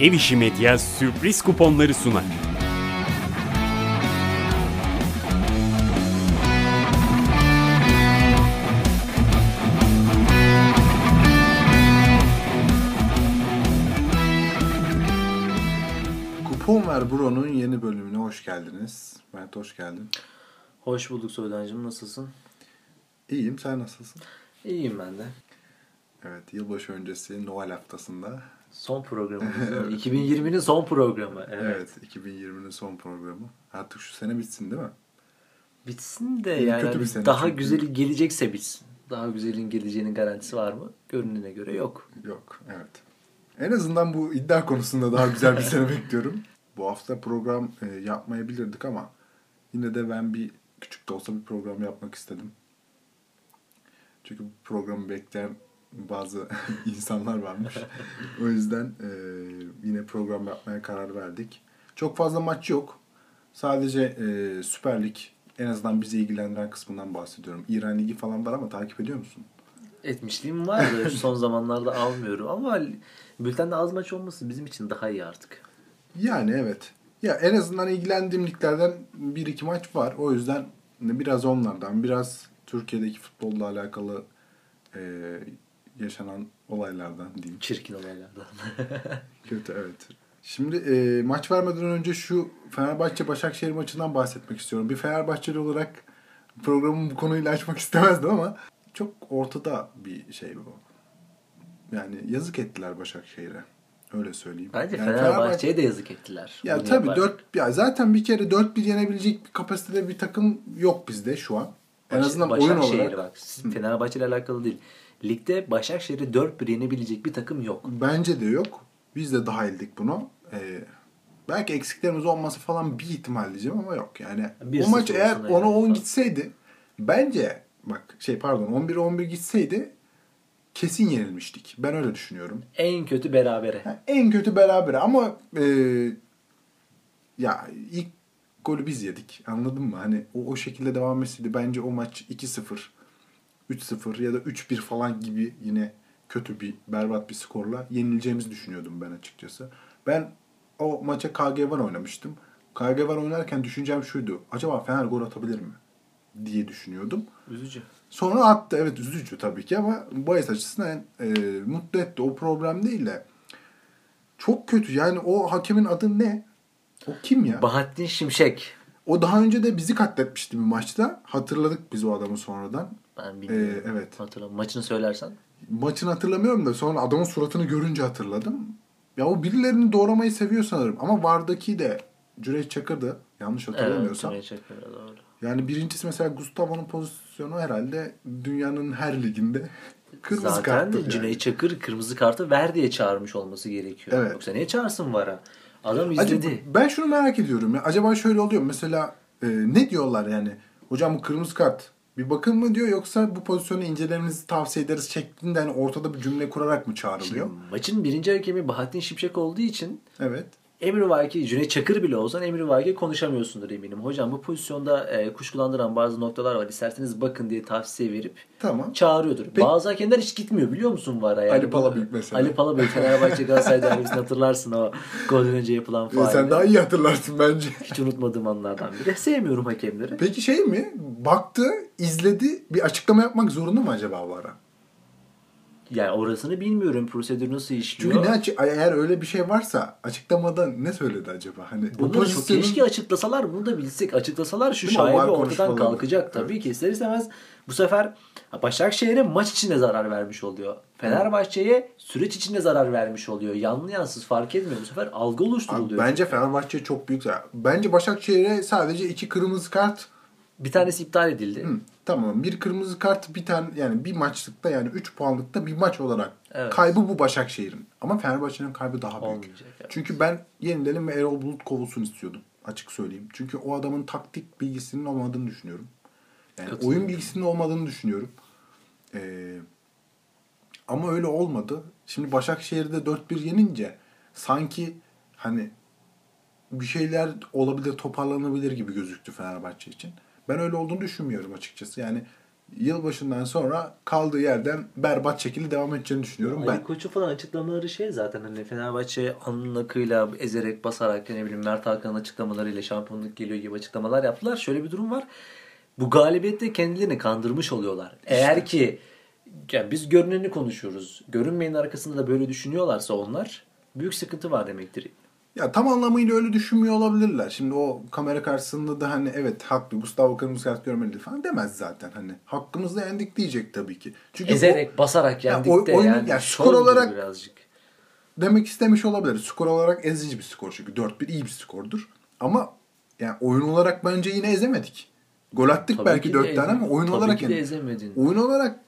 Ev İşi Medya sürpriz kuponları sunar. Kupon Ver Bro'nun yeni bölümüne hoş geldiniz. Mert hoş geldin. Hoş bulduk Soydancığım. Nasılsın? İyiyim, sen nasılsın? İyiyim ben de. Evet, yılbaşı öncesi Noel haftasında. Son programımız. 2020'nin son programı. Evet. Evet, 2020'nin son programı. Artık şu sene bitsin değil mi? Bitsin de İyi, yani kötü bir sene daha çünkü. güzeli gelecekse bitsin. Daha güzelin geleceğinin garantisi var mı? Görünene göre yok. Yok, evet. En azından bu iddia konusunda daha güzel bir sene bekliyorum. Bu hafta program e, yapmayabilirdik ama yine de ben bir küçük de olsa bir program yapmak istedim. Çünkü bu programı bekleyen bazı insanlar varmış. o yüzden e, yine program yapmaya karar verdik. Çok fazla maç yok. Sadece e, Süper Lig en azından bizi ilgilendiren kısmından bahsediyorum. İran Ligi falan var ama takip ediyor musun? Etmişliğim var da son zamanlarda almıyorum ama bültende az maç olması bizim için daha iyi artık. Yani evet. Ya en azından ilgilendiğim liglerden bir iki maç var. O yüzden biraz onlardan, biraz Türkiye'deki futbolla alakalı e, yaşanan olaylardan diyeyim. Çirkin olaylardan. Kötü evet. Şimdi e, maç vermeden önce şu Fenerbahçe Başakşehir maçından bahsetmek istiyorum. Bir Fenerbahçeli olarak programı bu konuyla açmak istemezdim ama çok ortada bir şey bu. Yani yazık ettiler Başakşehir'e. Öyle söyleyeyim. Bence Yani Fenerbahçe'ye de yazık ettiler. ya tabii yaparken. 4 ya zaten bir kere 4-1 yenebilecek bir kapasitede bir takım yok bizde şu an. En Baş- azından oyun Başakşehir olarak. bak. Fenerbahçe ile alakalı değil. Ligde Başakşehir'i 4-1 yenebilecek bir takım yok. Bence de yok. Biz de dahildik bunu. Ee, belki eksiklerimiz olması falan bir ihtimal diyeceğim ama yok yani. Bir o maç eğer olsun 10'a yani. 10 gitseydi bence bak şey pardon 11'e 11 gitseydi kesin yenilmiştik. Ben öyle düşünüyorum. En kötü berabere. Ha, en kötü beraber ama e, ya ilk golü biz yedik. Anladın mı? Hani o, o şekilde devam etseydi bence o maç 2-0, 3-0 ya da 3-1 falan gibi yine kötü bir berbat bir skorla yenileceğimizi düşünüyordum ben açıkçası. Ben o maça KG var oynamıştım. KG var oynarken düşüncem şuydu. Acaba Fener gol atabilir mi? diye düşünüyordum. Üzücü. Sonra attı. Evet üzücü tabii ki ama bahis açısından e, mutlu etti. O problem değil de çok kötü. Yani o hakemin adı ne? O kim ya? Bahattin Şimşek. O daha önce de bizi katletmişti bir maçta. Hatırladık biz o adamı sonradan. Ben bilmiyorum. Ee, evet. Hatırlam. Maçını söylersen. Maçını hatırlamıyorum da sonra adamın suratını görünce hatırladım. Ya o birilerini doğramayı seviyor sanırım. Ama Vardaki de Cüneyt Çakır'dı. Yanlış hatırlamıyorsam. Evet, Cüneyt Çakır'a doğru. yani birincisi mesela Gustavo'nun pozisyonu herhalde dünyanın her liginde kırmızı Zaten karttır yani. Cüneyt Çakır kırmızı kartı ver diye çağırmış olması gerekiyor. Evet. Yoksa niye çağırsın VAR'a? Adam Acaba- izledi. ben şunu merak ediyorum ya. Acaba şöyle oluyor? Mesela e, ne diyorlar yani? Hocam bu kırmızı kart bir bakın mı diyor yoksa bu pozisyonu incelemenizi tavsiye ederiz şeklinde hani ortada bir cümle kurarak mı çağrılıyor? Maçın birinci hakemi Bahattin Şimşek olduğu için Evet. Emri Vaki, Cüneyt Çakır bile olsan Vaki konuşamıyorsundur eminim. Hocam bu pozisyonda e, kuşkulandıran bazı noktalar var. İsterseniz bakın diye tavsiye verip Tamam. çağırıyordur. Bazı hakemler hiç gitmiyor biliyor musun VAR'a? Yani Ali Palabıyık mesela. Ali Palabıyık Fenerbahçe Galatasaray derbisini hatırlarsın o golden önce yapılan faal. sen daha iyi hatırlarsın bence. Hiç unutmadığım anlardan biri. Sevmiyorum hakemleri. Peki şey mi? Baktı, izledi. Bir açıklama yapmak zorunda mı acaba VAR'a? Yani orasını bilmiyorum. Prosedür nasıl işliyor? Çünkü ne açı- eğer öyle bir şey varsa açıklamada ne söyledi acaba? Hani bu Bunları çok pozisyonun keşke açıklasalar bunu da bilsek. Açıklasalar şu şaibe ortadan kalkacak. Tabii ki ister istemez bu sefer Başakşehir'e maç içinde zarar vermiş oluyor. Fenerbahçe'ye süreç içinde zarar vermiş oluyor. Yanlı yansız fark etmiyor. Bu sefer algı Abi oluşturuluyor. bence Fenerbahçe çok büyük zarar. Bence Başakşehir'e sadece iki kırmızı kart Bir tanesi iptal edildi. Hı, tamam. Bir kırmızı kart bir tane yani bir maçlıkta yani 3 puanlıkta bir maç olarak Evet. kaybı bu Başakşehir'in. Ama Fenerbahçe'nin kaybı daha büyük. Olmayacak, evet. Çünkü ben yenilelim ve Erol Bulut kovulsun istiyordum. Açık söyleyeyim. Çünkü o adamın taktik bilgisinin olmadığını düşünüyorum. Yani oyun bilgisinin olmadığını düşünüyorum. Ee, ama öyle olmadı. Şimdi Başakşehir'de 4-1 yenince sanki hani bir şeyler olabilir, toparlanabilir gibi gözüktü Fenerbahçe için. Ben öyle olduğunu düşünmüyorum açıkçası. Yani yılbaşından sonra kaldığı yerden berbat şekilde devam edeceğini düşünüyorum Ali ben. Koç'un falan açıklamaları şey zaten hani Fenerbahçe alnının akıyla ezerek basarak ne bileyim Mert Hakan'ın açıklamalarıyla şampiyonluk geliyor gibi açıklamalar yaptılar. Şöyle bir durum var. Bu galibiyette kendilerini kandırmış oluyorlar. Eğer ki yani biz görüneni konuşuyoruz. Görünmeyin arkasında da böyle düşünüyorlarsa onlar büyük sıkıntı var demektir. Ya tam anlamıyla öyle düşünmüyor olabilirler. Şimdi o kamera karşısında da hani evet haklı Gustavo kırmızı kart görmeli falan demez zaten hani. Hakkımızda yendik diyecek tabii ki. Çünkü Ezerek, basarak Ya yendik oy- de oyunun- yani. ya skor olarak- birazcık. o demek istemiş olabilir. Skor olarak ezici bir skor çünkü 4-1 iyi bir skordur. Ama yani oyun olarak bence yine ezemedik. Gol attık Tabii belki ki de 4 tane ama oyun Tabii olarak ki de yani. ezemedin. Oyun olarak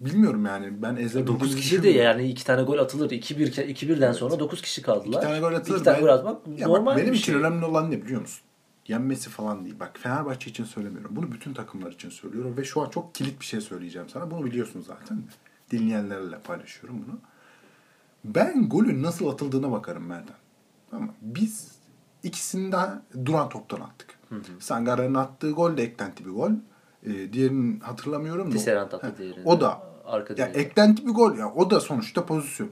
bilmiyorum yani ben ezebildiğimizi 9 kişi de yani iki tane gol atılır. 2-1 2-1'den sonra 9 kişi kaldılar. İki tane gol atılır. İki tane Ben- gol atmak Ya bak, normal benim bir için şey. önemli olan ne biliyor musun? Yenmesi falan değil. Bak Fenerbahçe için söylemiyorum. Bunu bütün takımlar için söylüyorum. Ve şu an çok kilit bir şey söyleyeceğim sana. Bunu biliyorsun zaten. Dinleyenlerle paylaşıyorum bunu. Ben golün nasıl atıldığına bakarım Merdan. Ama biz ikisini de duran toptan attık. Sangara'nın attığı gol de eklenti bir gol. Ee, diğerini hatırlamıyorum da. Tisserand attı diğerini. O da. Arka Ya direğe. eklenti bir gol ya. O da sonuçta pozisyon.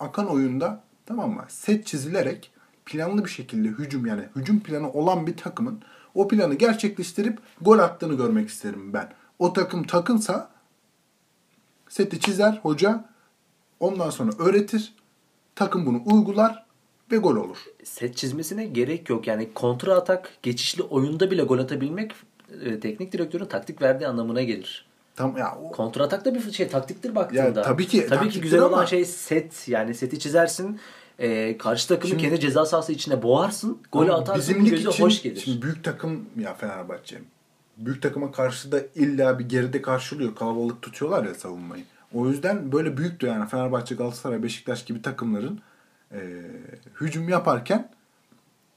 Akan oyunda tamam mı? Set çizilerek planlı bir şekilde hücum yani hücum planı olan bir takımın o planı gerçekleştirip gol attığını görmek isterim ben. O takım takınsa seti çizer hoca ondan sonra öğretir. Takım bunu uygular ve gol olur. set çizmesine gerek yok. Yani kontra atak, geçişli oyunda bile gol atabilmek e, teknik direktörün taktik verdiği anlamına gelir. Tam ya o, Kontra atak da bir şey taktiktir baktığında. Ya tabii ki Tabii ki güzel olan ama- şey set. Yani seti çizersin. E, karşı takımı Şimdi- kendi ceza sahası içine boğarsın. Golü atarsın. bizimlik Gözü için, hoş gelir. Şimdi büyük takım ya Fenerbahçe. Büyük takıma karşı da illa bir geride karşılıyor. Kalabalık tutuyorlar ya savunmayı. O yüzden böyle büyüktü yani Fenerbahçe, Galatasaray, Beşiktaş gibi takımların e, hücum yaparken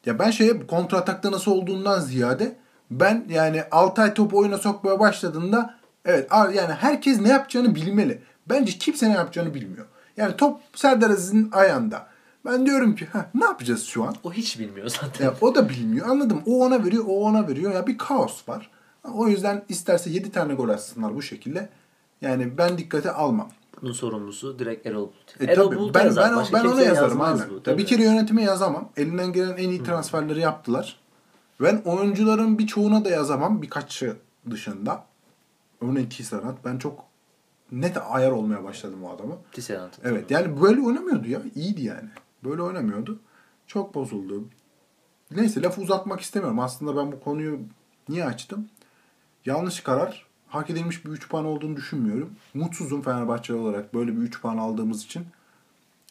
ya ben şeye kontra atakta nasıl olduğundan ziyade ben yani Altay topu oyuna sokmaya başladığında evet yani herkes ne yapacağını bilmeli. Bence kimse ne yapacağını bilmiyor. Yani top Serdar Aziz'in ayağında. Ben diyorum ki "Heh, ne yapacağız şu an? O hiç bilmiyor zaten. Ya o da bilmiyor. Anladım. O ona veriyor, o ona veriyor. Ya bir kaos var. O yüzden isterse 7 tane gol atsınlar bu şekilde. Yani ben dikkate almam. Bunun sorumlusu direkt Erol Bulut. E, Erol. Bulut ben, yazar. ben, Başka ben ona yazarım aynen. bu. Tabii. Bir kere yönetime yazamam. Elinden gelen en iyi transferleri yaptılar. Ben oyuncuların birçoğuna da yazamam. Birkaçı dışında. Örneğin Tisserand. Ben çok net ayar olmaya başladım o adamı. Tisserand. Evet yani böyle oynamıyordu ya. İyiydi yani. Böyle oynamıyordu. Çok bozuldu. Neyse lafı uzatmak istemiyorum. Aslında ben bu konuyu niye açtım? Yanlış karar. Hak edilmiş bir 3 puan olduğunu düşünmüyorum. Mutsuzum Fenerbahçe olarak böyle bir 3 puan aldığımız için.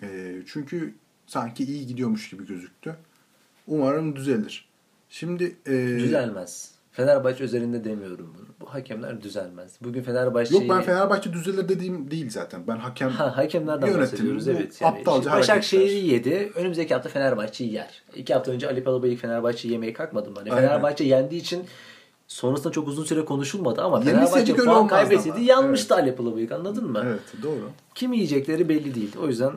Ee, çünkü sanki iyi gidiyormuş gibi gözüktü. Umarım düzelir. Şimdi e, Düzelmez. Fenerbahçe üzerinde demiyorum bunu. Bu hakemler düzelmez. Bugün Fenerbahçe'yi... yok ben Fenerbahçe düzelir dediğim değil zaten. Ben hakem Ha, hakemlerden Yönetim, bahsediyoruz evet. Yani aptalca Başakşehir'i yedi. Önümüzdeki hafta Fenerbahçe'yi yer. İki hafta önce Ali Palabıyık Fenerbahçe'yi yemeye kalkmadım. Hani Aynen. Fenerbahçe yendiği için sonrasında çok uzun süre konuşulmadı ama Fenerbahçe puan kaybetseydi yanmıştı Ali Palabıyık anladın mı? Evet doğru. Kim yiyecekleri belli değil. O yüzden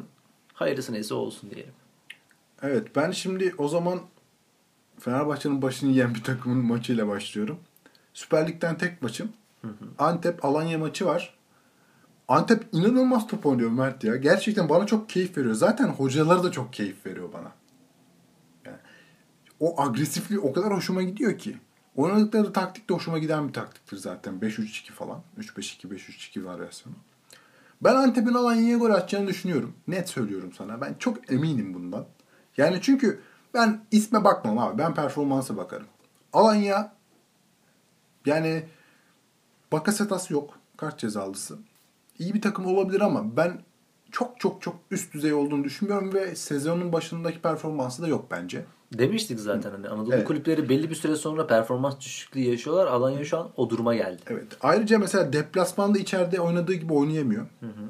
hayırlısı neyse olsun diyelim. Evet ben şimdi o zaman Fenerbahçe'nin başını yiyen bir takımın maçıyla başlıyorum. Süper Lig'den tek maçım. Antep Alanya maçı var. Antep inanılmaz top oynuyor Mert ya. Gerçekten bana çok keyif veriyor. Zaten hocaları da çok keyif veriyor bana. Yani o agresifliği o kadar hoşuma gidiyor ki. Oynadıkları taktik de hoşuma giden bir taktiktir zaten. 5-3-2 falan. 3-5-2, 5-3-2 varyasyonu. Ben Antep'in Alanya'ya gol atacağını düşünüyorum. Net söylüyorum sana. Ben çok eminim bundan. Yani çünkü ben isme bakmam abi. Ben performansa bakarım. Alanya yani Bakasetas yok. Kart cezalısı. İyi bir takım olabilir ama ben çok çok çok üst düzey olduğunu düşünmüyorum ve sezonun başındaki performansı da yok bence. Demiştik zaten hani Anadolu Evet. kulüpleri belli bir süre sonra performans düşüklüğü yaşıyorlar. Alanya şu an o duruma geldi. Evet. Ayrıca mesela deplasmanda içeride oynadığı gibi oynayamıyor.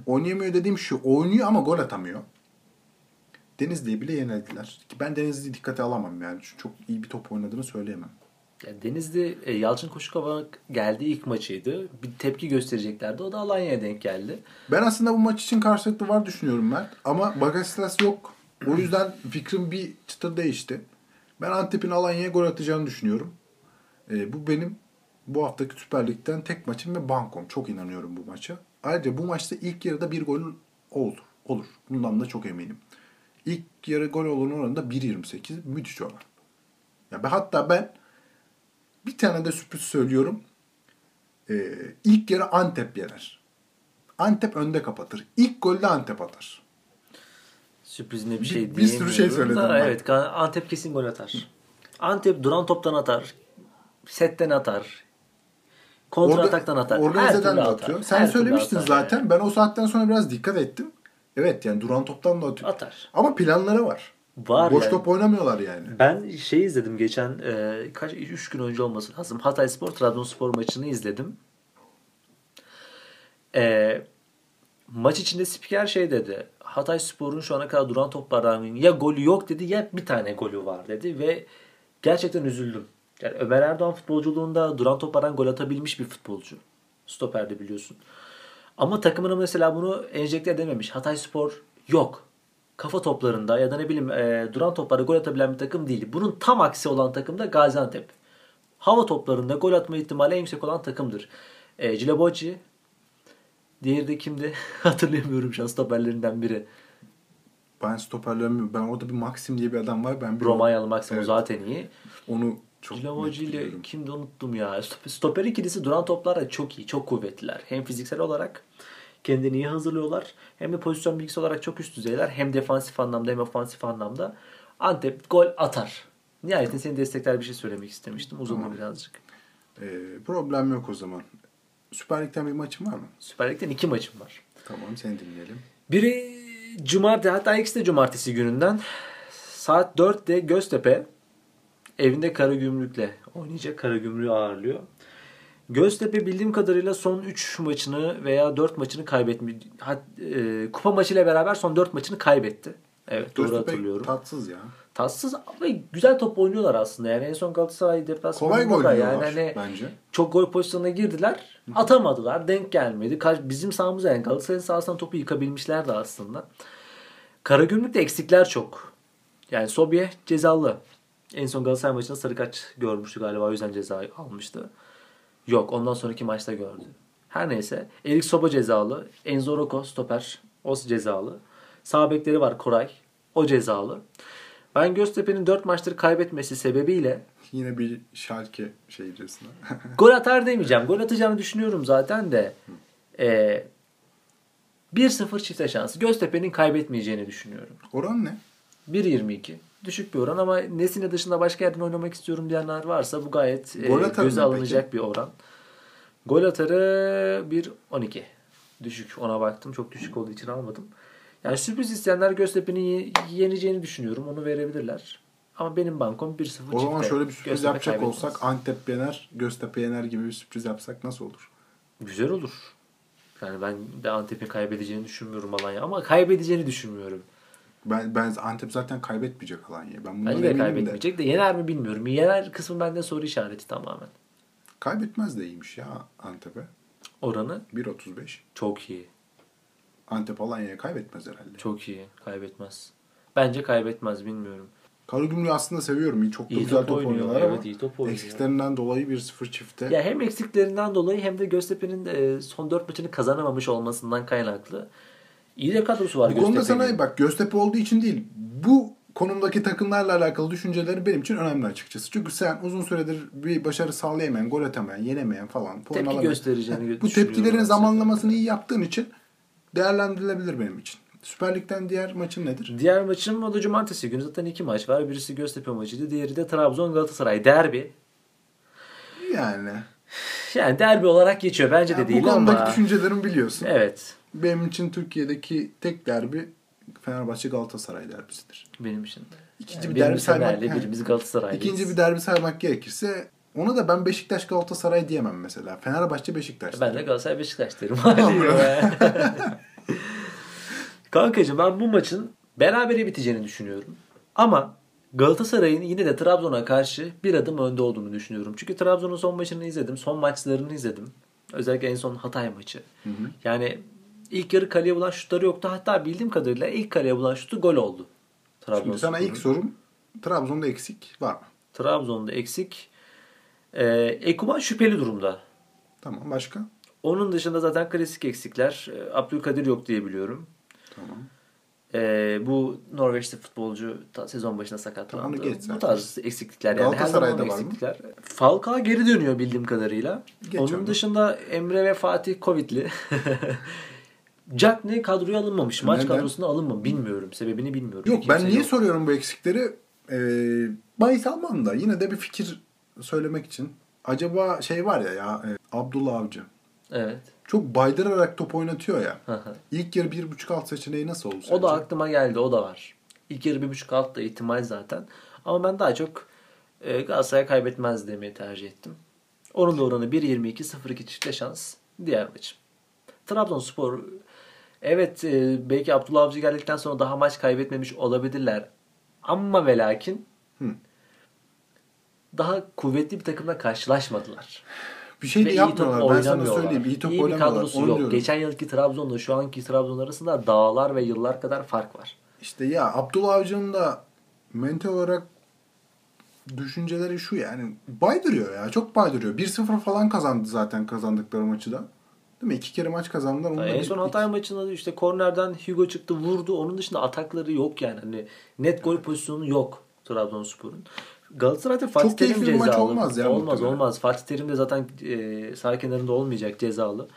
Oynayamıyor dediğim şu. Oynuyor ama gol atamıyor. Denizli'yi bile yenildiler. Ki ben Denizli'yi dikkate alamam yani. Çünkü çok iyi bir top oynadığını söyleyemem. Yani Denizli e, Yalçın Koşukova geldiği ilk maçıydı. Bir tepki göstereceklerdi. O da Alanya'ya denk geldi. Ben aslında bu maç için karşılıklı var düşünüyorum Mert. Ama Bakasetas yok. O yüzden fikrim bir çıtır değişti. Ben Antep'in Alanya'ya gol atacağını düşünüyorum. Ee, bu benim bu haftaki Süper Lig'den tek maçım ve bankom. Çok inanıyorum bu maça. Ayrıca bu maçta ilk yarıda bir gol olur. Olur. Bundan da çok eminim. İlk yarı gol olan oranı da 1.28. Müthiş oran. Ya ben, hatta ben bir tane de sürpriz söylüyorum. Ee, ilk yarı Antep yener. Antep önde kapatır. İlk golde Antep atar. Sürprizine bir Bir- şey bir sürü şey söyledim da ben. Evet Antep kesin gol atar. Antep duran toptan atar. Setten atar. Kontra Orada- ataktan atar. Organizeden de atar. atıyor. Sen Her söylemiştin atar zaten. yani. Ben o saatten sonra biraz dikkat ettim. Evet yani duran toptan da atıyor. Atar. Ama planları var. Var Boş yani. top oynamıyorlar yani. Ben şey izledim geçen e, kaç 3 gün önce olması lazım. Hatay Spor Trabzonspor maçını izledim. E, maç içinde spiker şey dedi. Hatay Spor'un şu ana kadar duran toplardan ya golü yok dedi ya bir tane golü var dedi ve gerçekten üzüldüm. Yani Ömer Erdoğan futbolculuğunda duran toplardan gol atabilmiş bir futbolcu. Stoper'de biliyorsun. Ama takımına mesela bunu enjekte edememiş. Hatay Spor yok. Kafa toplarında ya da ne bileyim e, duran toplarda gol atabilen bir takım değil. Bunun tam aksi olan takım da Gaziantep. Hava toplarında gol atma ihtimali en yüksek olan takımdır. E, Cileboci, diğeri de kimdi? Hatırlayamıyorum şu an stoperlerinden biri. Ben stoperlerim ben orada bir Maxim diye bir adam var. Ben bir Romanyalı Maximo Evet. zaten iyi. Onu çok net ile kimdi unuttum ya. Stop- Stoper ikilisi duran toplarda çok iyi, çok kuvvetliler. Hem fiziksel olarak kendini iyi hazırlıyorlar. Hem de pozisyon bilgisi olarak çok üst düzeyler. Hem defansif anlamda hem ofansif anlamda. Antep gol atar. Nihayetinde seni destekler bir şey söylemek istemiştim. Uzadı Tamam. birazcık. Ee, problem yok o zaman. Süper Lig'den bir maçın var mı? Süper Lig'den iki maçım var. Tamam seni dinleyelim. Biri cumartesi hatta ikisi de cumartesi gününden saat 4'te Göztepe evinde Karagümrük'le oynayacak. Karagümrük'ü ağırlıyor. Göztepe bildiğim kadarıyla son 3 maçını veya 4 maçını kaybetmiş. Hat, e, kupa maçıyla beraber son 4 maçını kaybetti. Evet doğru Göztepe hatırlıyorum. tatsız ya. Tatsız ama güzel top oynuyorlar aslında. Yani en son Galatasaray deplasmanında da yani hani bence. çok gol pozisyonuna girdiler. Atamadılar. Denk gelmedi. Kaç- Bizim sahamıza yani Galatasaray'ın sahasından topu yıkabilmişlerdi aslında. Karagümrük'te eksikler çok. Yani Sobye cezalı. En son Galatasaray maçında sarı kaç görmüştü galiba. O yüzden ceza almıştı. Yok. Ondan sonraki maçta gördü. Her neyse. Erik Soba cezalı. Enzo Rocco stoper. O cezalı. Sağ bekleri var Koray. O cezalı. Ben Göztepe'nin 4 maçları kaybetmesi sebebiyle Yine bir Schalke şeycesine. Gol atar demeyeceğim. Gol atacağını düşünüyorum zaten de. Ee, 1-0 çifte şansı. Göztepe'nin kaybetmeyeceğini düşünüyorum. Oran ne? 1.22. Düşük bir oran ama Nesine dışında başka yerden oynamak istiyorum diyenler varsa bu gayet e, göze alınacak bir oran. Gol atarı 1.12. Düşük ona baktım. Çok düşük olduğu için almadım. Yani sürpriz isteyenler Göztepe'nin ye- yeneceğini düşünüyorum. Onu verebilirler. Ama benim bankom 1-0 O zaman şöyle bir sürpriz Göztepe yapacak kaybetmez. olsak Antep yener, Göztepe yener gibi bir sürpriz yapsak nasıl olur? Güzel olur. Yani ben de Antep'in kaybedeceğini düşünmüyorum Alanya ama kaybedeceğini düşünmüyorum. Ben, ben Antep zaten kaybetmeyecek Alanya'yı. Ben bundan Bence de eminim de. kaybetmeyecek de yener mi bilmiyorum. Yener kısmı bende soru işareti tamamen. Kaybetmez de iyiymiş ya Antep'e. Oranı 1.35. çok iyi. Antep Alanya'ya kaybetmez herhalde. Çok iyi. Kaybetmez. Bence kaybetmez bilmiyorum. Karagümrük'ü aslında seviyorum. Çok İyi güzel top top, oynuyor, oynuyorlar evet, ama iyi top oynuyor. eksiklerinden dolayı 1-0 çifte. Ya hem eksiklerinden dolayı hem de Göztepe'nin de son 4 maçını kazanamamış olmasından kaynaklı. İyi de kadrosu var Bu konuda sana bak Göztepe olduğu için değil. Bu konumdaki takımlarla alakalı düşünceleri benim için önemli açıkçası. Çünkü sen uzun süredir bir başarı sağlayamayan, gol atamayan, yenemeyen falan. Tepki alamayan. göstereceğini Bu tepkilerin zamanlamasını iyi yaptığın için değerlendirilebilir benim için. Süper Lig'den diğer maçın nedir? Diğer maçım o da cumartesi günü. Zaten iki maç var. Birisi Göztepe maçıydı. Diğeri de Trabzon Galatasaray derbi. Yani. Yani derbi olarak geçiyor. Bence Ya de değil bu konudaki ama. düşüncelerimi biliyorsun. Evet. Benim için Türkiye'deki tek derbi Fenerbahçe Galatasaray derbisidir. Benim için. İkinci Yani bir derbi saymak. Birimiz Galatasaraylıyız. İkinci bir derbi saymak gerekirse ona da ben Beşiktaş Galatasaray diyemem mesela. Fenerbahçe Beşiktaş. Ben de Galatasaray Beşiktaş derim. Kankacığım ben bu maçın berabere biteceğini düşünüyorum. Ama Galatasaray'ın yine de Trabzon'a karşı bir adım önde olduğunu düşünüyorum. Çünkü Trabzon'un son maçını izledim. Son maçlarını izledim. Özellikle en son Hatay maçı. Yani ilk yarı kaleye bulan şutları yoktu. Hatta bildiğim kadarıyla ilk kaleye bulan şutu gol oldu. Şimdi sana ilk sorum Trabzon'da eksik var mı? Trabzon'da eksik. Ee, Ekuban şüpheli durumda. Tamam başka? Onun dışında zaten klasik eksikler. Ee, Abdülkadir yok diye biliyorum. Tamam. Ee, bu Norveçli futbolcu ta- sezon başına sakatlandı. Tamam, Bu tarz eksiklikler yani. Galatasaray'da var mı? eksiklikler. Falcao geri dönüyor bildiğim kadarıyla. Geç Onun onu. dışında Emre ve Fatih Covid'li. Jack ne kadroya alınmamış. Maç Neden? kadrosuna alınmamış. Bilmiyorum. Sebebini bilmiyorum. Yok ben niye yok. soruyorum bu eksikleri? Ee, bahis almam da yine de bir fikir söylemek için. Acaba şey var ya ya e, Abdullah Avcı. Evet. Çok baydırarak top oynatıyor ya. İlk yarı bir buçuk alt seçeneği nasıl olur o da aklıma geldi. O da var. İlk yarı bir buçuk alt da ihtimal zaten. Ama ben daha çok e, Galatasaray kaybetmez demeyi tercih ettim. Onun da oranı 1.22 0-2 çifte şans. Diğer maçım. Trabzonspor evet e, belki Abdullah Avcı geldikten sonra daha maç kaybetmemiş olabilirler. Ama ve lakin Hı. daha kuvvetli bir takımla karşılaşmadılar. Bir şey de iyi yapmıyorlar. Ben sana söyleyeyim. İyi top bir oynamıyorlar. kadrosu yok. diyorum. Geçen yılki Trabzon'la şu anki Trabzon arasında dağlar ve yıllar kadar fark var. İşte ya Abdullah Avcı'nın da mental olarak düşünceleri şu yani baydırıyor ya. Çok baydırıyor. 1-0 falan kazandı zaten kazandıkları maçı da. Değil mi? İki kere maç kazandılar. Onu da en son Hatay maçında da işte kornerden Hugo çıktı vurdu. Onun dışında atakları yok yani. Hani net gol pozisyonu yok Trabzonspor'un. Galatasaray'da Fatih Çok Terim bir maç cezalı. olmaz ya Olmaz muhtemelen. olmaz. Fatih Terim de zaten e, sağ kenarında olmayacak cezalı.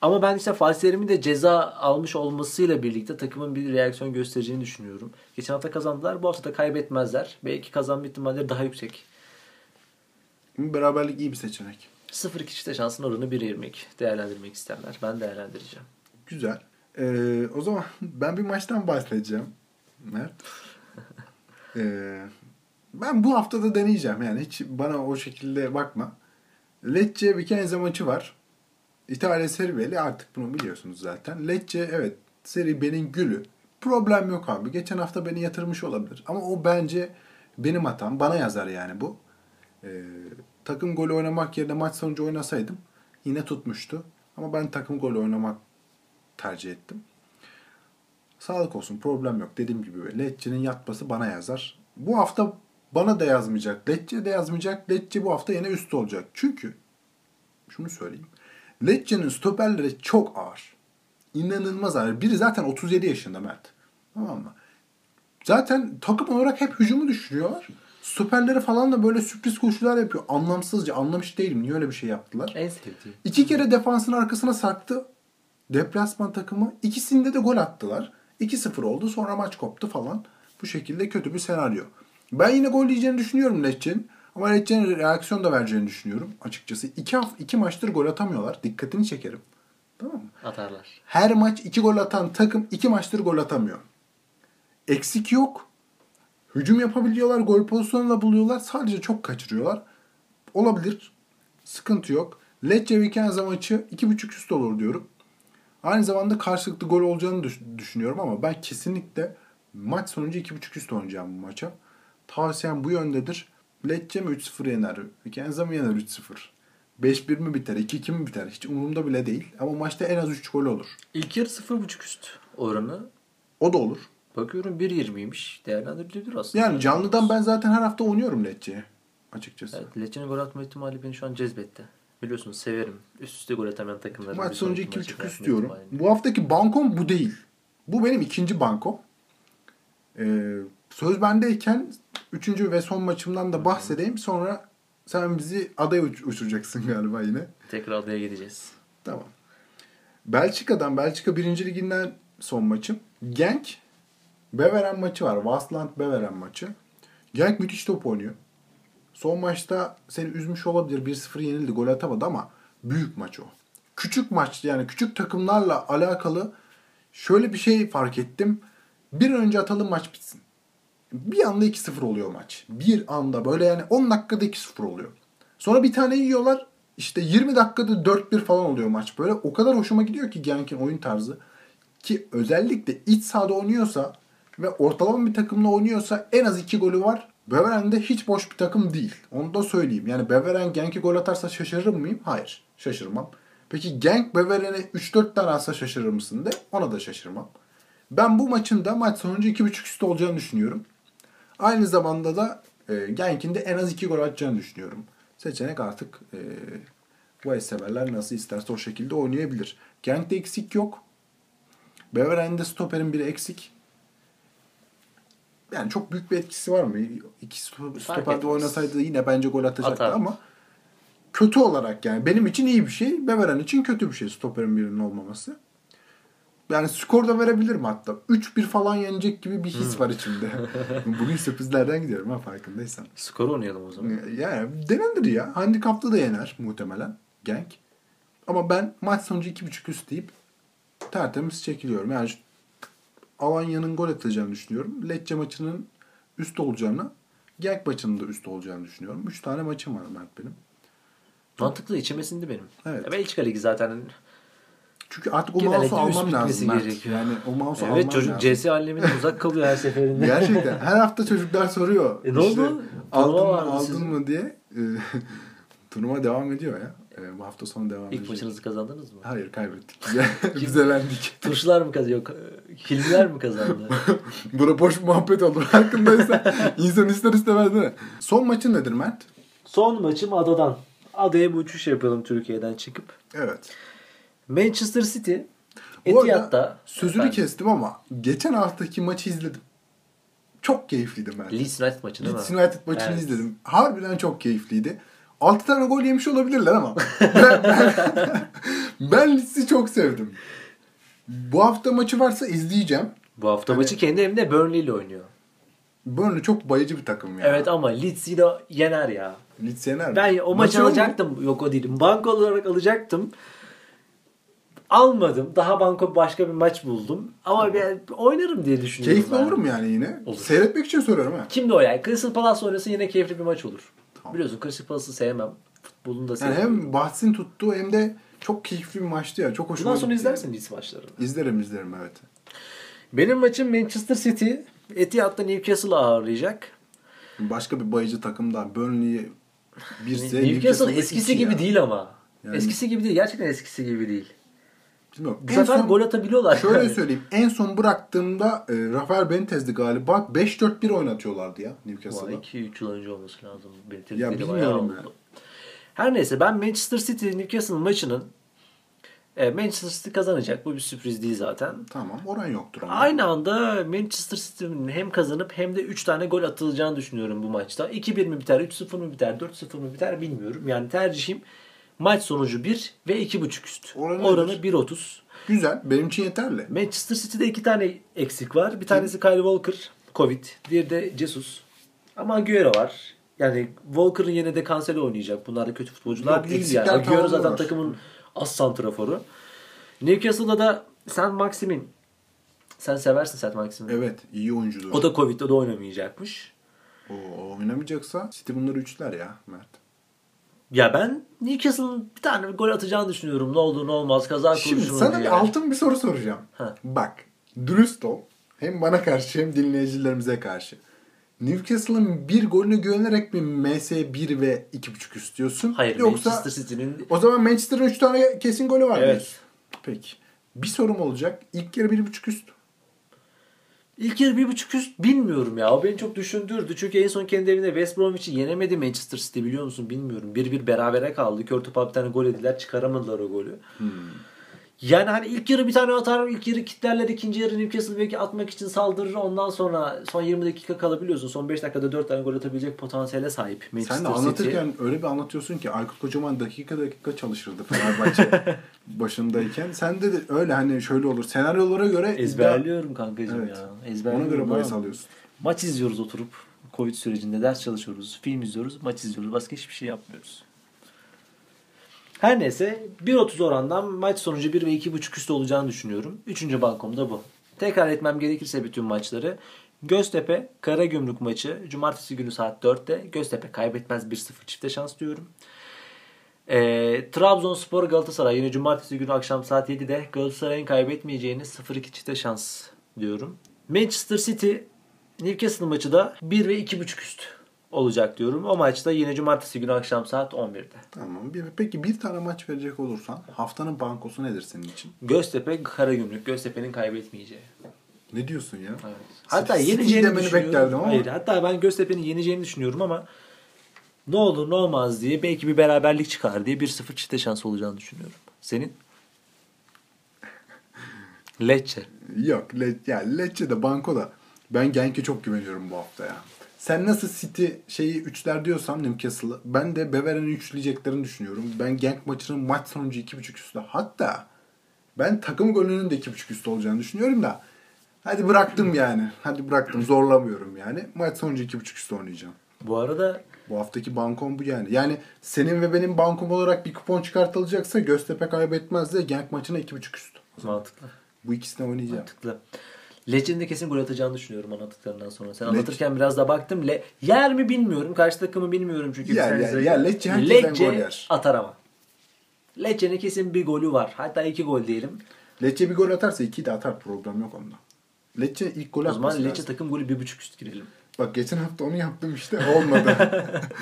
Ama ben işte Fatih Terim'in de ceza almış olmasıyla birlikte takımın bir reaksiyon göstereceğini düşünüyorum. Geçen hafta kazandılar. Bu hafta da kaybetmezler. Belki kazanma ihtimalleri daha yüksek. Beraberlik iyi bir seçenek. 0-2 çifte şansın oranı 1.22 değerlendirmek isterler. Ben değerlendireceğim. Güzel. Ee, o zaman ben bir maçtan bahsedeceğim. Mert. Ee, ben bu hafta da deneyeceğim. Yani hiç bana o şekilde bakma. Lecce Vicenza maçı var. İtalya seriveli artık bunu biliyorsunuz zaten. Lecce evet seri benim gülü. Problem yok abi. Geçen hafta beni yatırmış olabilir. Ama o bence benim hatam. Bana yazar yani bu. Ee, takım golü oynamak yerine maç sonucu oynasaydım yine tutmuştu. Ama ben takım golü oynamak tercih ettim. Sağlık olsun problem yok. Dediğim gibi Lecce'nin yatması bana yazar. Bu hafta bana da yazmayacak. Lecce de yazmayacak. Lecce bu hafta yine üst olacak. Çünkü şunu söyleyeyim. Lecce'nin stoperleri çok ağır. İnanılmaz ağır. Biri zaten 37 yaşında Mert. Tamam mı? Zaten takım olarak hep hücumu düşürüyorlar. Stoperleri falan da böyle sürpriz koşular yapıyor. Anlamsızca. Anlamış değilim. Niye öyle bir şey yaptılar? En sevdiğim. İki kere defansın arkasına sarktı. Deplasman takımı. İkisinde de gol attılar. 2-0 oldu. Sonra maç koptu falan. Bu şekilde kötü bir senaryo. Ben yine gol yiyeceğini düşünüyorum Lecce'nin. Ama Lecce'nin reaksiyon da vereceğini düşünüyorum açıkçası. İki, haf- iki maçtır gol atamıyorlar. Dikkatini çekerim. Tamam mı? Atarlar. Her maç iki gol atan takım iki maçtır gol atamıyor. Eksik yok. Hücum yapabiliyorlar. Gol pozisyonuyla buluyorlar. Sadece çok kaçırıyorlar. Olabilir. Sıkıntı yok. Lecce Vicenza maçı 2.5 üst olur diyorum. Aynı zamanda karşılıklı gol olacağını düş- düşünüyorum ama ben kesinlikle maç sonucu 2.5 üst oynayacağım bu maça. Tavsiyem bu yöndedir. Lecce mi 3-0 yener? Vicenza mı yener 3-0? 5-1 mi biter? 2-2 mi biter? Hiç umurumda bile değil. Ama maçta en az 3 gol olur. İlk yarı 0.5 üst oranı. O da olur. Bakıyorum 1.20'ymiş. Değerlendirilebilir aslında. Yani canlıdan ben zaten her hafta oynuyorum Lecce'ye. Açıkçası. Evet, Lecce'nin gol atma ihtimali beni şu an cezbetti. Biliyorsunuz severim. Üst üste gol atamayan takımları. Maç sonucu sonraki maça 2.5 bırakma üst diyorum. ihtimalini. Bu haftaki bankom bu değil. Bu benim ikinci bankom. Ee, söz bendeyken üçüncü ve son maçımdan da bahsedeyim. Sonra sen bizi adaya uç- uçuracaksın galiba yine. Tekrar adaya gideceğiz. Tamam. Belçika'dan, Belçika 1. Liginden son maçım. Genk, Beveren maçı var. Vassland Beveren maçı. Genk müthiş top oynuyor. Son maçta seni üzmüş olabilir. 1-0 yenildi. Gol atamadı ama büyük maç o. Küçük maç yani küçük takımlarla alakalı şöyle bir şey fark ettim. Bir önce atalım maç bitsin. Bir anda 2-0 oluyor maç. Bir anda böyle yani 10 dakikada 2-0 oluyor. Sonra bir tane yiyorlar. İşte 20 dakikada 4-1 falan oluyor maç. Böyle o kadar hoşuma gidiyor ki Genk'in oyun tarzı. Ki özellikle iç sahada oynuyorsa ve ortalama bir takımla oynuyorsa en az 2 golü var. Beveren de hiç boş bir takım değil. Onu da söyleyeyim. Yani Beveren Genk'e gol atarsa şaşırır mıyım? Hayır. Şaşırmam. Peki Genk Beveren'e 3-4 tane atsa şaşırır mısın de ona da şaşırmam. Ben bu maçın da maç sonucu 2.5 üstü olacağını düşünüyorum. Aynı zamanda da e, Genk'in de en az 2 gol atacağını düşünüyorum. Seçenek artık e, bu severler nasıl isterse o şekilde oynayabilir. Genk'te eksik yok. Beveren'de stoperin biri eksik. Yani çok büyük bir etkisi var mı? İki sto- stoperde oynasaydı yine bence gol atacaktı Atar. ama kötü olarak yani benim için iyi bir şey. Beveren için kötü bir şey stoperin birinin olmaması. Yani skor da verebilirim hatta. 3-1 falan yenecek gibi bir his var içimde. Bugün sürprizlerden gidiyorum ha farkındaysan. Skor oynayalım o zaman. Yani denenir ya. Handikapta da yener muhtemelen Genk. Ama ben maç sonucu 2.5 üst deyip tertemiz çekiliyorum. Yani Alanya'nın gol atacağını düşünüyorum. Lecce maçının üst olacağını, Genk maçının da üst olacağını düşünüyorum. 3 tane maçım var Mert benim. Mantıklı içime sindi benim. Evet. Ya Belçika Ligi zaten. Çünkü artık o mouse'u almam lazım Mert. gerekiyor. Yani o mouse'u Evet almam çocuk lazım. CS aleminden uzak kalıyor her seferinde. Gerçekten. Her hafta çocuklar soruyor. E ne oldu? Aldın mı, aldın mı diye. Turnuva devam ediyor ya. E, bu hafta sonu devam edecek. İlk maçınızı kazandınız mı? Hayır kaybettik. Biz elendik. Tuşlar mı kazanıyor? Hilmiler mi kazandı? Bura boş muhabbet olur farkındaysan. İnsan ister istemez değil mi? Son maçın nedir Mert? Son maçım adadan. Adaya bir uçuş yapalım Türkiye'den çıkıp. Evet. Manchester City Etihad'da sözünü Efendim, kestim ama geçen haftaki maçı izledim. Çok keyifliydi Mert. Leeds United maçı değil Leeds mi? United maçını Evet. izledim. Harbiden çok keyifliydi. 6 tane gol yemiş olabilirler ama. ben, ben, ben Leeds'i çok sevdim. Bu hafta maçı varsa izleyeceğim. Bu hafta Hani- maçı kendi evinde Burnley ile oynuyor. Burnley çok bayıcı bir takım ya. Evet ama Leeds'i de yener ya. Leeds yener mi? Ben o maçı Maçı yok mu? alacaktım. Yok o değilim. Banko olarak alacaktım. Almadım. Daha banko başka bir maç buldum. Ama ben oynarım diye düşünüyorum. Keyifli ben. olur mu yani yine? Olur. Seyretmek için soruyorum ha. Kim de oynar? Crystal Palace oynasın yine keyifli bir maç olur. Biliyorsun Crystal Palace'ı sevmem. Futbolunu da Yani sevmem. hem bahsin tuttuğu hem de çok keyifli bir maçtı ya. Çok hoşuma Bundan sonra izlersin Leeds maçlarını. İzlerim izlerim evet. Benim maçım Manchester City Etihad'da Newcastle'ı ağırlayacak. Başka bir bayıcı takımdan Burnley'i bir se Newcastle eskisi gibi ya. değil ama. Yani- Eskisi gibi değil. Gerçekten eskisi gibi değil. Bilmiyorum. Bu En sefer son- gol atabiliyorlar. Şöyle yani. söyleyeyim. En son bıraktığımda e, Rafael Benitez'di galiba. 5-4-1 oynatıyorlardı ya Newcastle'da. Vay 2-3 yıl önce olması lazım. Benim Ya bilmiyorum ya. Her neyse ben Manchester City Newcastle maçının e, Manchester City kazanacak. Bu bir sürpriz değil zaten. Tamam oran yoktur ama. Aynı anda Manchester City'nin hem kazanıp hem de 3 tane gol atılacağını düşünüyorum bu maçta. 2-1 mi biter, 3-0 mı biter, 4-0 mı biter bilmiyorum. Yani tercihim maç sonucu 1 ve 2.5 üst. Oranı Oranı nedir? 1.30. Güzel. Benim için yeterli. Manchester City'de iki tane eksik var. Bir tanesi Kyle Walker, Covid. Diğeri de Jesus. Ama Agüero var. Yani Walker'ın yerine de Cancelo oynayacak. Bunlar da kötü futbolcular Yok, değil yani. Agüero zaten var. takımın as santraforu. Newcastle'da da sen Maximin. Sen seversin sen Maximin. Evet. iyi oyuncudur. O da Covid'de de oynamayacakmış. O, o oynamayacaksa City bunları üçler ya Mert. Ya ben Newcastle'ın bir tane gol atacağını düşünüyorum. Ne olur ne olmaz. Kaza Şimdi kurşunu sana diye. bir altın bir soru soracağım. Ha. Bak. Dürüst ol. Hem bana karşı hem dinleyicilerimize karşı. Newcastle'ın bir golüne güvenerek mi MS 1 ve 2.5 istiyorsun? Hayır Yoksa Manchester City'nin o zaman Manchester'ın 3 tane kesin golü var Evet. diyorsun. Peki. Bir sorum olacak. İlk yarı 1.5 üst. İlk yarı bir buçuk üst bilmiyorum ya. O beni çok düşündürdü. Çünkü en son kendi evinde West Bromwich'i yenemedi Manchester City biliyor musun bilmiyorum. Bir bir berabere kaldı. Kör topa bir tane gol ediler. Çıkaramadılar o golü. Yani hani ilk yarı bir tane atar, ilk yarı kitlerler, ikinci yarı Newcastle belki atmak için saldırır. Ondan sonra son 20 dakika kalabiliyorsun. Son 5 dakikada 4 tane gol atabilecek potansiyele sahip Manchester Sen de City. anlatırken öyle bir anlatıyorsun ki Aykut Kocaman dakika dakika çalışırdı Fenerbahçe başındayken. Sen de, de öyle hani şöyle olur. Senaryolara göre Ezberliyorum kankacığım Evet. ya. Ezberliyorum. Ona göre bahis alıyorsun. Maç izliyoruz oturup. Covid sürecinde ders çalışıyoruz, film izliyoruz, maç izliyoruz. Başka hiçbir şey yapmıyoruz. Her neyse 1.30 orandan maç sonucu 1 ve 2.5 üstü olacağını düşünüyorum. Üçüncü bankom da bu. Tekrar etmem gerekirse bütün maçları. Göztepe Karagümrük maçı Cumartesi günü saat 4'te. Göztepe kaybetmez 1-0 çifte şans diyorum. Ee, Trabzonspor Galatasaray yine Cumartesi günü akşam saat 7'de Galatasaray'ın kaybetmeyeceğini 0-2 çifte şans diyorum. Manchester City Newcastle maçı da 1 ve 2.5 üst olacak diyorum. O maçta yine Cumartesi günü akşam saat 11'de. Tamam. Peki bir tane maç verecek olursan haftanın bankosu nedir senin için? Göztepe Karagümrük. Göztepe'nin kaybetmeyeceği. Ne diyorsun ya? Evet. Hatta City yeneceğini düşünüyorum. ama. Hayır, hatta ben Göztepe'nin yeneceğini düşünüyorum ama ne olur ne olmaz diye belki bir beraberlik çıkar diye 1-0 çifte şans olacağını düşünüyorum. Senin? Lecce. Yok. Le ya Lecce de Banko da. Ben Genk'e çok güveniyorum bu hafta ya. Sen nasıl City şeyi üçler diyorsan Newcastle'ı ben de Beveren'i üçleyeceklerini düşünüyorum. Ben Genk maçının maç sonucu 2.5 üstü. Hatta ben takım golünün de 2.5 üstü olacağını düşünüyorum da hadi bıraktım yani. Hadi bıraktım. Zorlamıyorum yani. Maç sonucu 2.5 üstü oynayacağım. Bu arada Bu haftaki bankom bu yani. Yani senin ve benim bankom olarak bir kupon çıkartılacaksa Göztepe kaybetmez de Genk maçına 2.5 üstü. mantıklı. Bu ikisini oynayacağım. Mantıklı. Lecce'nin de kesin gol atacağını düşünüyorum anlattıklarından sonra. Sen Lecce- anlatırken biraz da baktım. Le yer mi bilmiyorum. Karşı takımı bilmiyorum çünkü. Yer, yer, yer. Lecce herkesten Lecce gol yer. atar ama. Lecce'nin kesin bir golü var. Hatta iki gol diyelim. Lecce bir gol atarsa 2 de atar problem yok onda. Lecce ilk golü O zaman atması Lecce lazım. takım golü bir buçuk üst girelim. Bak geçen hafta onu yaptım işte olmadı.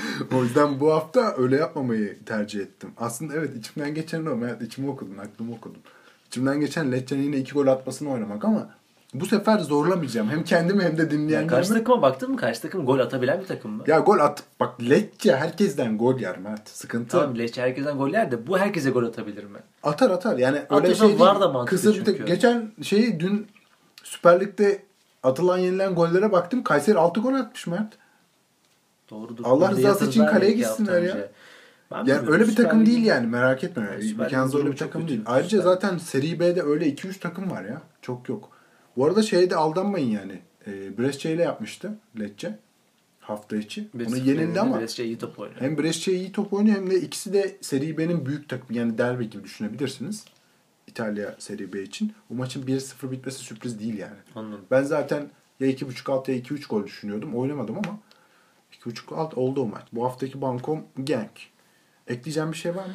o yüzden bu hafta öyle yapmamayı tercih ettim. Aslında evet içimden geçen o. Evet, içimi okudum, aklımı okudum. İçimden geçen Lecce'nin yine iki gol atmasını oynamak ama bu sefer zorlamayacağım. Hem kendimi hem de dinleyenlerimi. karşı takıma baktın mı? Karşı takım gol atabilen bir takım mı? Ya gol at. Bak Lecce herkesten gol yer Mert. Sıkıntı. Tamam Lecce herkesten gol yer de bu herkese gol atabilir mi? Atar atar. Yani öyle Atıyorsa şey var da mantıklı Kısır bir tek- çünkü. Geçen şeyi dün Süper Lig'de atılan yenilen gollere baktım. Kayseri 6 gol atmış Mert. Doğrudur. Allah rızası için kaleye gitsinler ya. önce. Ben Yani öyle bir takım değil yani merak etme. Lig'in öyle bir takım değil. Ayrıca zaten Seri B'de öyle 2-3 takım var ya. Çok yok. Bu arada şeyde aldanmayın yani. E, Brescia ile yapmıştı Lecce hafta içi. Sıfır yenildi ama Brescia iyi top oynuyor. hem Brescia iyi top oynuyor hem de ikisi de Seri B'nin büyük takımı yani derbi gibi düşünebilirsiniz. İtalya Seri B için. Bu maçın 1-0 bitmesi sürpriz değil yani. Anladım. Ben zaten ya 2.5 alt ya 2-3 gol düşünüyordum. Oynamadım ama 2.5 alt oldu o maç. Bu haftaki bankom Genk. Ekleyeceğim bir şey var mı?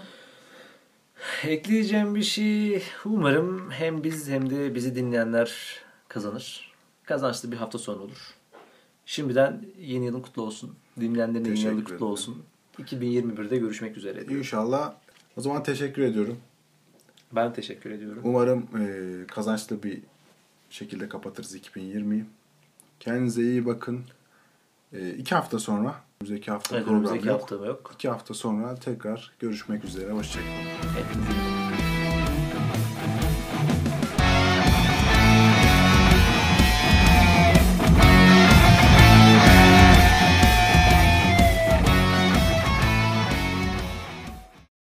Ekleyeceğim bir şey umarım hem biz hem de bizi dinleyenler kazanır. Kazançlı bir hafta sonu olur. Şimdiden yeni yılın kutlu olsun. Dinleyenlerin yeni yılı kutlu olsun. 2021'de görüşmek üzere diyorum. İnşallah. O zaman teşekkür ediyorum. Ben teşekkür ediyorum. Umarım e, kazançlı bir şekilde kapatırız 2020'yi. Kendinize iyi bakın. E, iki hafta sonra, önümüzdeki hafta Evet, program önümüzdeki yok. hafta yok. İki hafta sonra tekrar görüşmek üzere. Hoşçakalın. Hepinize iyi.